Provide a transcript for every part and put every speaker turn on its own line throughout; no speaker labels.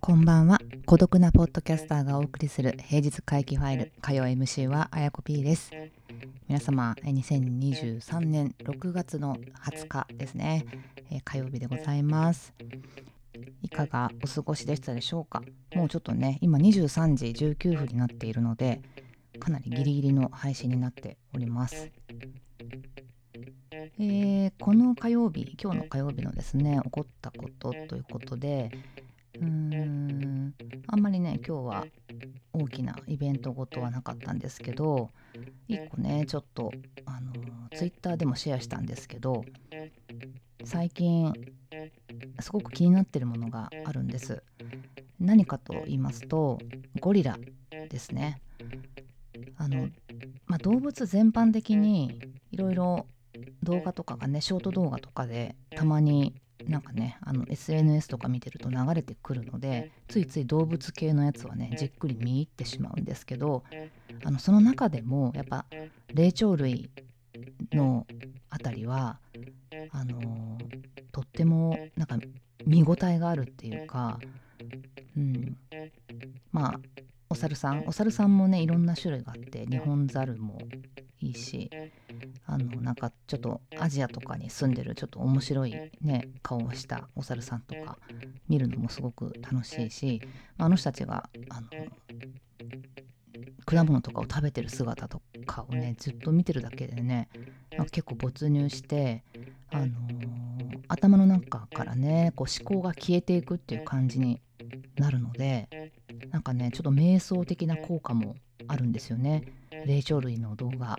こんばんは。孤独なポッドキャスターがお送りする平日回帰ファイル火曜 MC はあやこ P です。皆様2023年6月の20日ですね。火曜日でございます。いかがお過ごしでしたでしょうか？もうちょっとね今23時19分になっているのでかなりギリギリの配信になっております。えー、この火曜日今日の火曜日のですね起こったことということでうーんあんまりね今日は大きなイベントごとはなかったんですけど1個ねちょっとあのツイッターでもシェアしたんですけど最近すごく気になってるものがあるんです。何かと言いますとゴリラですね。の、まあ、動物全般的にいろいろ動画とかがねショート動画とかでたまになんかねあの SNS とか見てると流れてくるのでついつい動物系のやつはねじっくり見入ってしまうんですけどあのその中でもやっぱ霊長類のあたりはあの、とってもなんか見応えがあるっていうか、うん、まあお猿さん。お猿さんもねいろんな種類があって日本猿もいいしあのなんかちょっとアジアとかに住んでるちょっと面白いね顔をしたお猿さんとか見るのもすごく楽しいしあの人たちがあの果物とかを食べてる姿とかをねずっと見てるだけでね結構没入してあのー、頭の中からねこう思考が消えていくっていう感じになるのでなんかねちょっと瞑想的な効果もあるんですよね霊長類の動画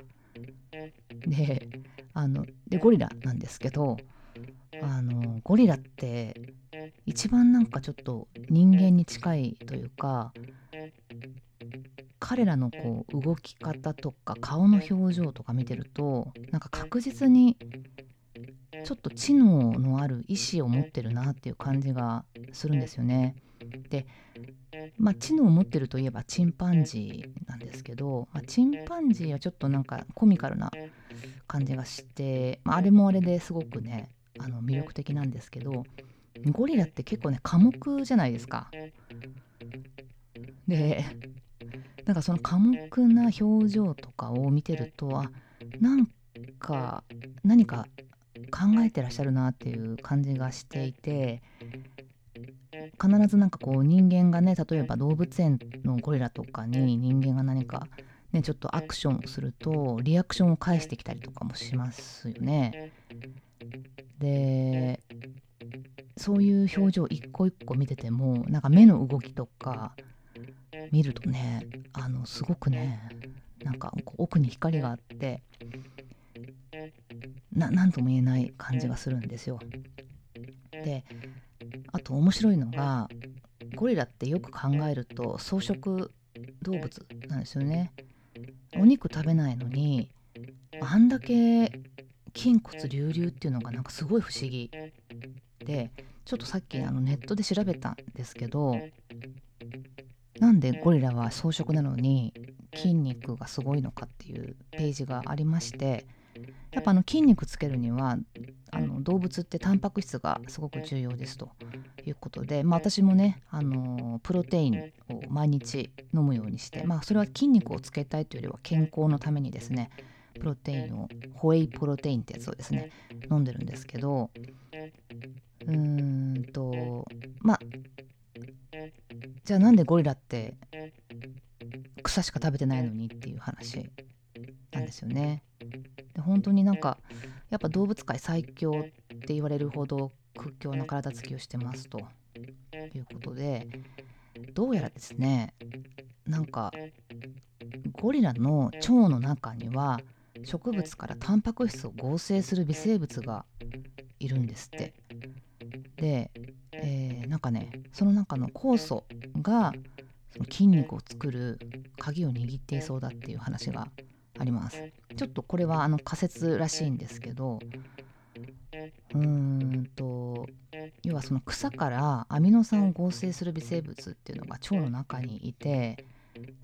であのでゴリラなんですけどあのゴリラって一番なんかちょっと人間に近いというか彼らのこう動き方とか顔の表情とか見てるとなんか確実にちょっと知能のある意志を持ってるなっていう感じがするんですよね。で、まあ、知能を持ってるといえばチンパンジーなんですけど、まあ、チンパンジーはちょっとなんかコミカルな感じがして、まあ、あれもあれですごくねあの魅力的なんですけどゴリラって結構ね寡黙じゃないですか。でなんかその寡黙な表情とかを見てるとあなんか何か考えてらっしゃるなっていう感じがしていて必ずなんかこう人間がね例えば動物園のゴリラとかに人間が何かねちょっとアクションをするとリアクションを返してきたりとかもしますよね。でそういう表情一個一個見ててもなんか目の動きとか見るとねあのすごくねなんか奥に光があって何とも言えない感じがするんですよ。であと面白いのがゴリラってよく考えると草食動物なんですよね。お肉食べないのにあんだけ筋骨隆々っていうのがなんかすごい不思議。でちょっとさっきあのネットで調べたんですけどなんでゴリラは草食なのに筋肉がすごいのかっていうページがありましてやっぱあの筋肉つけるにはあの動物ってタンパク質がすごく重要ですということで、まあ、私もねあのプロテインを毎日飲むようにして、まあ、それは筋肉をつけたいというよりは健康のためにですねプロテインをホエイプロテインってやつをですね飲んでるんですけどうーんとまあじゃあなんでゴリラって草しか食べてないのにっていう話なんですよね。で本当になんかやっぱ動物界最強って言われるほど屈強な体つきをしてますということでどうやらですねなんかゴリラの腸の中には植物からタンパク質を合成する微生物がいるんですって。で、えー、なんかねその中の酵素がその筋肉を作る鍵を握っていそうだっていう話があります。ちょっとこれはあの仮説らしいんですけどうーんと要はその草からアミノ酸を合成する微生物っていうのが腸の中にいて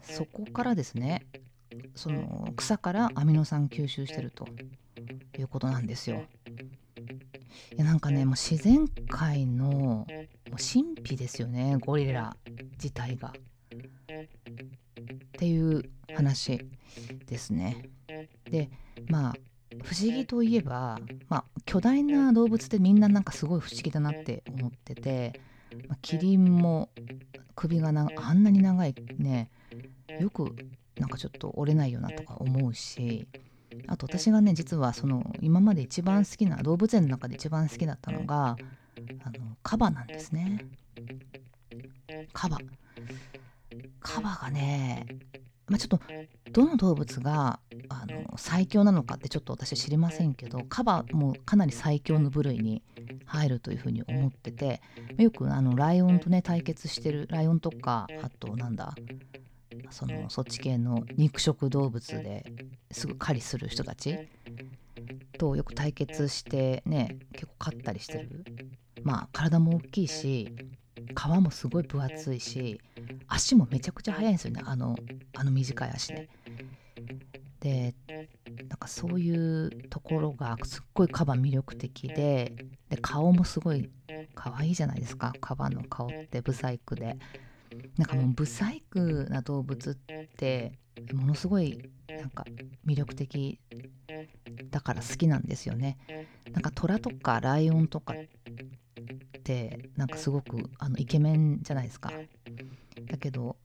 そこからですねその草からアミノ酸吸収してるということなんですよ。いやなんかねもう自然界の神秘ですよねゴリラ自体が。っていう話ですね。でまあ不思議といえば、巨大な動物ってみんななんかすごい不思議だなって思ってて、まあ、キリンも首がなあんなに長いねよくなんかちょっと折れないよなとか思うしあと私がね実はその今まで一番好きな動物園の中で一番好きだったのがあのカバなんですね。カバ。カバがねまあ、ちょっとどの動物が最強なのかってちょっと私は知りませんけどカバもかなり最強の部類に入るというふうに思っててよくあのライオンとね対決してるライオンとかあとなんだそのそっち系の肉食動物ですぐ狩りする人たちとよく対決してね結構勝ったりしてる。まあ体も大きいし皮もすごい分厚いし足もめちゃくちゃ速いんですよね。あのあの短い足で。でなんかそういうところがすっごいカバ魅力的でで顔もすごい可愛いじゃないですか。カバの顔ってブサイクで。なんかもうブサイクな動物ってものすごいなんか魅力的だから好きなんですよね。なんか虎とかライオンとかってなんかすごくあのイケメンじゃないですか。だけど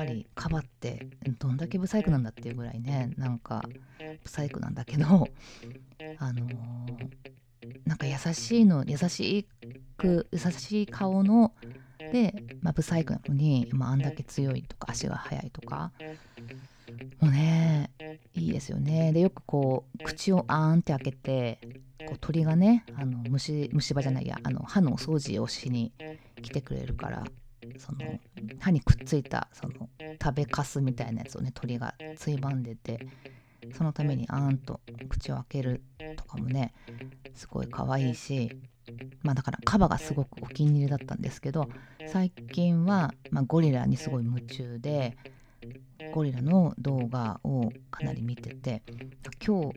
ぱりカバってどんだけブサイクなんだっていうぐらいねなんかブサイクなんだけどあのー、なんか優しいの優しく優しい顔ので、まあ、ブサイクなのに、まあ、あんだけ強いとか足が速いとかもうねいいですよね。でよくこう口をあーんって開けてこう鳥がねあの虫虫歯じゃないやあの歯のお掃除をしに来てくれるからその歯にくっついたその食べかすみたいなやつをね鳥がついばんでてそのためにあーんと口を開けるとかもねすごい可愛いしまあだからカバがすごくお気に入りだったんですけど最近は、まあ、ゴリラにすごい夢中でゴリラの動画をかなり見てて今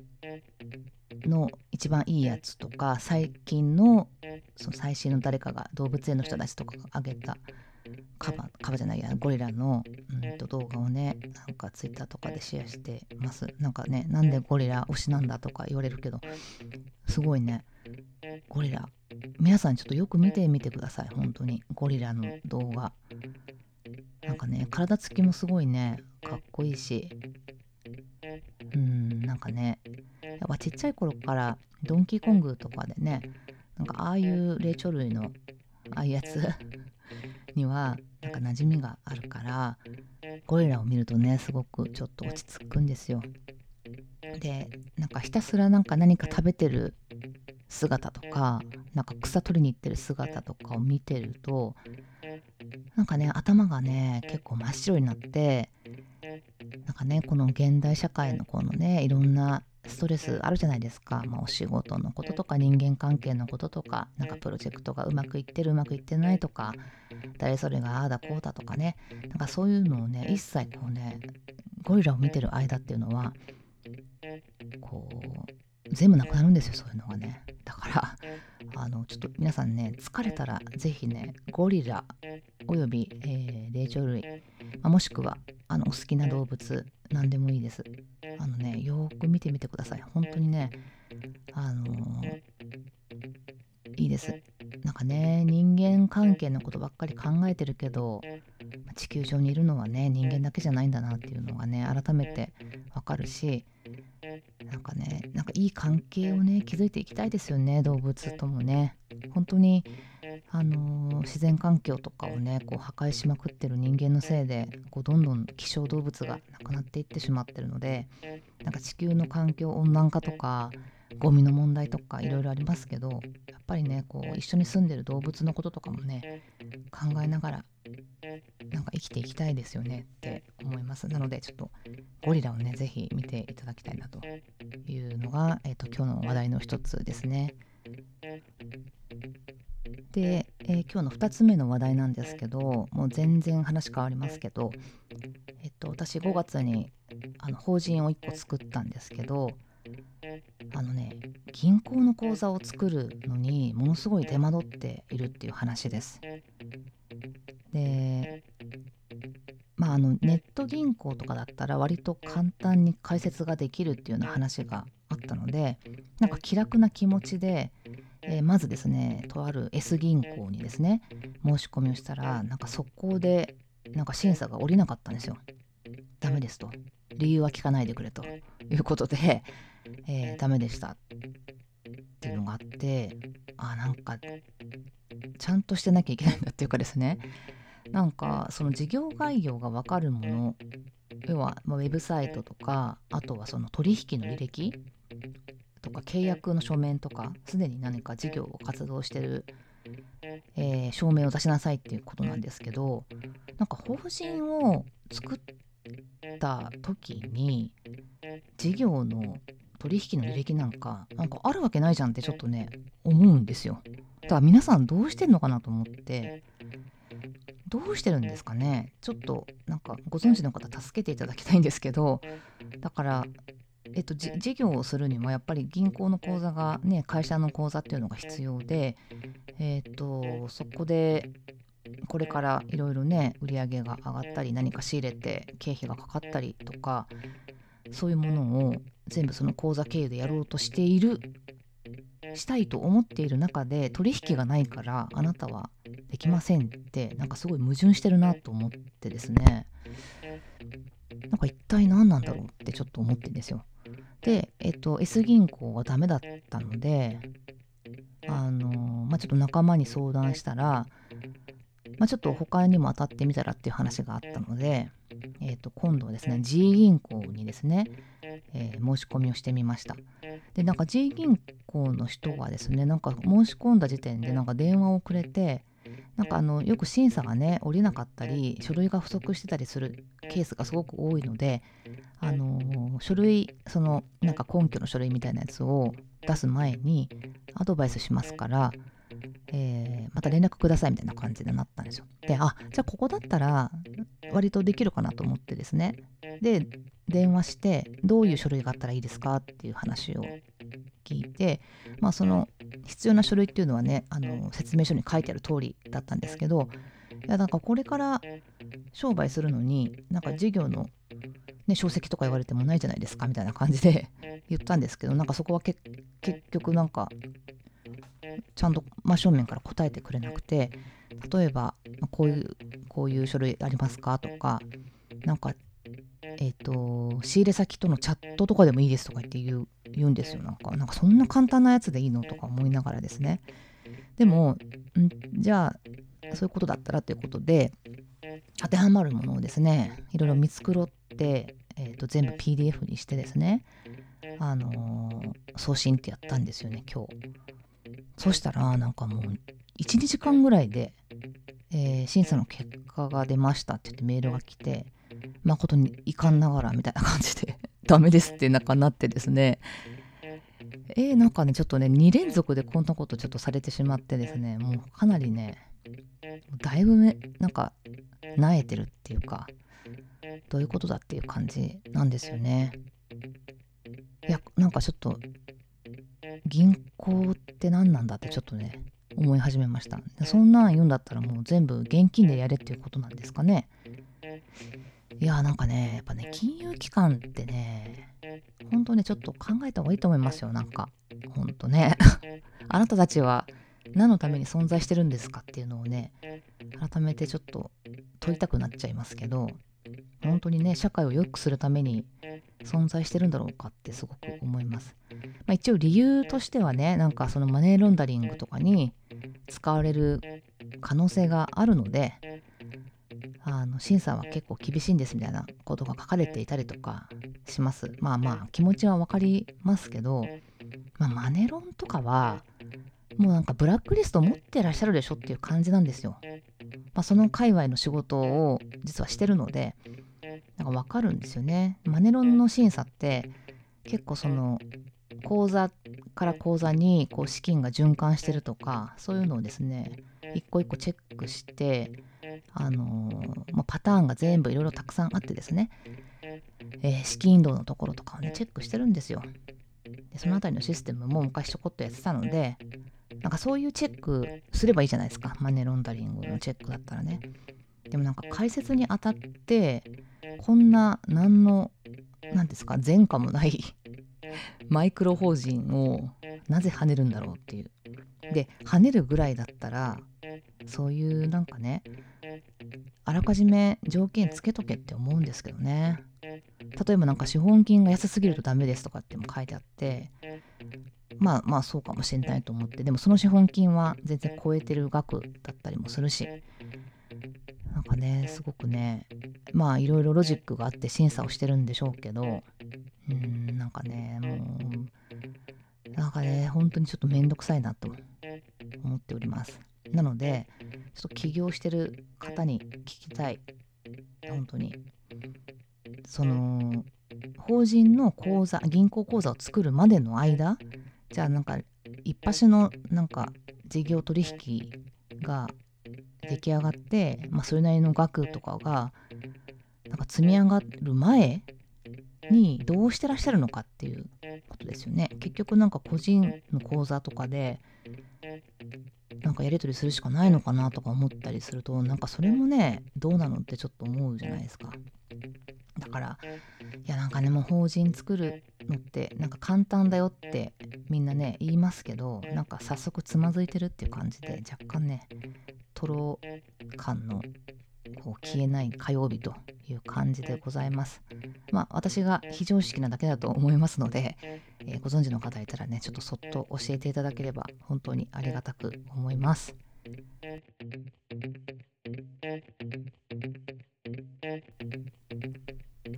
日の一番いいやつとか最近のその最新の誰かが動物園の人たちとかが上げたカバカバじゃないやゴリラの、うんと、動画をねなんかツイッターとかでシェアしてます。なんかねなんでゴリラ推しなんだとか言われるけどすごいね。ゴリラ皆さんちょっとよく見てみてください。本当に。ゴリラの動画。なんかね体つきもすごいね。かっこいいし。うんなんかね。やっぱちっちゃい頃からドンキーコングとかでねなんかああいう霊長類のああいうやつ にはか馴染みがあるからゴリラを見るとねすごくちょっと落ち着くんですよ。でなんかひたすらなんか何か食べてる姿とかなんか草取りに行ってる姿とかを見てるとなんかね頭がね結構真っ白になってなんかねこの現代社会のこのねいろんなストレスあるじゃないですか、まあ、お仕事のこととか人間関係のこととかなんかプロジェクトがうまくいってるうまくいってないとか誰それがああだこうだとかね。なんかそういうのをね一切こうねゴリラを見てる間っていうのはこう全部なくなるんですよそういうのがね。だからあのちょっと皆さんね疲れたら是非ねゴリラおよび、えー、霊長類、まあ、もしくはあのお好きな動物何でもいいです。あのねよーく見てみてください。本当にねあのー、いいです。かね。人間関係のことばっかり考えてるけど地球上にいるのはね人間だけじゃないんだなっていうのがね改めてわかるしなんかねなんかいい関係をね築いていきたいですよね動物ともね。本当にあのー、自然環境とかをねこう破壊しまくってる人間のせいでこうどんどん希少動物がなくなっていってしまってるのでなんか地球の環境温暖化とかゴミの問題とかいろいろありますけどぱりねこう一緒に住んでる動物のこととかもね考えながらなんか生きていきたいですよねって思います。なのでちょっとゴリラをね是非見ていただきたいなというのが、えーと、今日の話題の一つですね。で、えー、今日の2つ目の話題なんですけどもう全然話変わりますけど、えっと、私5月にあの法人を1個作ったんですけど銀行の口座を作るのにものすごい手間取っているっていう話です。でまああのネット銀行とかだったら割と簡単に開設ができるっていうような話があったのでなんか気楽な気持ちで、えー、まずですねとある S 銀行にですね申し込みをしたらなんか速攻でなんか審査が下りなかったんですよ。ダメですと。理由は聞かないでくれということで、えー、ダメでしたてあなんかちゃんとしてなきゃいけないんだっていうかですね。なんかその事業概要が分かるもの要は、ウェブサイトとかあとはその取引の履歴とか契約の書面とかすでに何か事業を活動してる、えー、証明を出しなさいっていうことなんですけどなんか法人を作った時に事業の取引の履歴なんかなんかあるわけないじゃんってちょっとね思うんですよ。だから皆さんどうしてんのかなと思ってどうしてるんですかね。ちょっとなんかご存知の方助けていただきたいんですけどだからえっと、事業をするにもやっぱり銀行の口座がね会社の口座っていうのが必要で、えっとそこでこれからいろいろね売り上げが上がったり何か仕入れて経費がかかったりとかそういうものを全部その口座経由でやろうとしているしたいと思っている中で取引がないからあなたはできませんってなんかすごい矛盾してるなと思ってですねなんか一体何なんだろうってちょっと思ってるんですよ。で、えっと、S 銀行はダメだったのであのまあ、ちょっと仲間に相談したら、まあ、ちょっと他にも当たってみたらっていう話があったので、えー、と今度はですね G 銀行にですね、えー、申し込みをしてみました。でなんか G 銀行の人がですねなんか申し込んだ時点でなんか電話をくれてなんかあのよく審査がね下りなかったり書類が不足してたりするケースがすごく多いのであの書類そのなんか根拠の書類みたいなやつを出す前にアドバイスしますからえー、また連絡くださいみたいな感じになったんですよ。で、あ、じゃあここだったら割とできるかなと思ってですね。で、電話して、どういう書類があったらいいですかっていう話を聞いて、まあその必要な書類っていうのはね、あの説明書に書いてある通りだったんですけど、いやなんかこれから商売するのに、なんか事業のね、書籍とか言われてもないじゃないですかみたいな感じで言ったんですけどなんかそこは結局なんかちゃんと真正面から答えてくれなくて例えばこういうこういう書類ありますかとかなんかえっ、ー、と仕入れ先とのチャットとかでもいいですとか言って言う言うんですよ。なんかなんかそんな簡単なやつでいいのとか思いながらですね。でもんじゃあそういうことだったらということで当てはまるものをですねいろいろ見繕って、えー、と全部 PDF にしてですねあのー、送信ってやったんですよね今日。そしたらなんかもう12時間ぐらいで、えー、審査の結果が出ましたって言ってメールが来て誠に遺憾ながらみたいな感じで ダメですって中になってですね。えー、なんかねちょっとね2連続でこんなことちょっとされてしまってですねもうかなりねだいぶなんかなえてるっていうかどういうことだっていう感じなんですよね。いやなんかちょっと銀行って何なんだってちょっとね思い始めました。そんなん言うんだったらもう全部現金でやれっていうことなんですかね。いやなんかねやっぱね金融機関ってね本当ねちょっと考えた方がいいと思いますよ。なんかほんとね。あなたたちは何のために存在してるんですかっていうのをね改めてちょっと問いたくなっちゃいますけど本当にね社会を良くするために存在してるんだろうかってすごく思います。まあ、一応理由としてはねなんかそのマネーロンダリングとかに使われる可能性があるのであの審査は結構厳しいんですみたいなことが書かれていたりとかします。まあまあ気持ちは分かりますけど、まあ、マネロンとかはもうなんかブラックリスト持ってらっしゃるでしょっていう感じなんですよ。まあ、その界隈の仕事を実はしてるのでなんか分かるんですよね。マネロンの審査って結構その口座から口座にこう資金が循環してるとかそういうのをですね一個一個チェックしてあのー、まあ、パターンが全部いろいろたくさんあってですね、えー、資金動のところとかをねチェックしてるんですよ。でその辺りのシステムも昔ちょこっとやってたのでなんかそういうチェックすればいいじゃないですかマネーロンダリングのチェックだったらね。でもなんか解説にあたってこんな何の何ですか前科もないマイクロ法人をなぜ跳ねるんだろうっていう。で跳ねるぐらいだったらそういうなんかねあらかじめ条件つけとけって思うんですけどね例えばなんか資本金が安すぎるとダメですとかっても書いてあってまあまあそうかもしれないと思ってでもその資本金は全然超えてる額だったりもするしなんかねすごくねまあいろいろロジックがあって審査をしてるんでしょうけどうんなんかねもうなんかね本当にちょっとめんどくさいなと思っております。なのでちょっと起業してる方に聞きたい。本当に。その法人の口座銀行口座を作るまでの間じゃあなんか一発のなんか事業取引が出来上がって、まあ、それなりの額とかがなんか積み上がる前にどうしてらっしゃるのかっていうことですよね。結局なんか個人の口座とかでなんかやり取りするしかないのかなとか思ったりするとなんかそれもねどうなのってちょっと思うじゃないですか。だからいやなんかねもう法人作るのってなんか簡単だよってみんなね言いますけどなんか早速つまずいてるっていう感じで若干ねトロ感のこう消えない火曜日という感じでございます。まあ私が非常識なだけだと思いますので、えー、ご存知の方いたらねちょっとそっと教えていただければ本当にありがたく思います。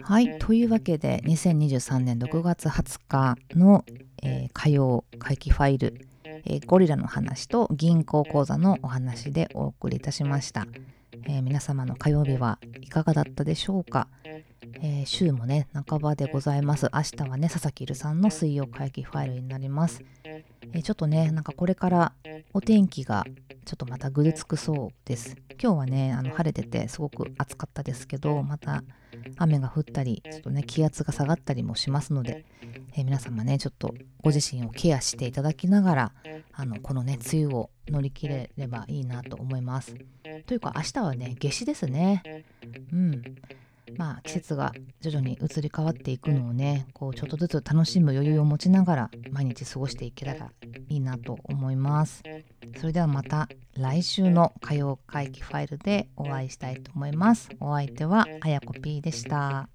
はい。というわけで、2023年6月20日の、えー、火曜会期ファイル、えー、ゴリラの話と銀行口座のお話でお送りいたしました。えー、皆様の火曜日はいかがだったでしょうか、えー、週もね、半ばでございます。明日はね、佐々木るさんの水曜会議ファイルになります。えー、ちょっとね、なんかこれからお天気がちょっとまたぐずつくそうです。今日はね、あの晴れててすごく暑かったですけど、また雨が降ったり、ちょっとね、気圧が下がったりもしますので、え皆様ね、ちょっとご自身をケアしていただきながら、あの、このね、梅雨を乗り切れればいいなと思います。というか、明日はね、夏至ですね。うん。まあ、季節が徐々に移り変わっていくのをねこうちょっとずつ楽しむ余裕を持ちながら毎日過ごしていけたらいいなと思いますそれではまた来週の火曜会議ファイルでお会いしたいと思いますお相手はあやこ P でした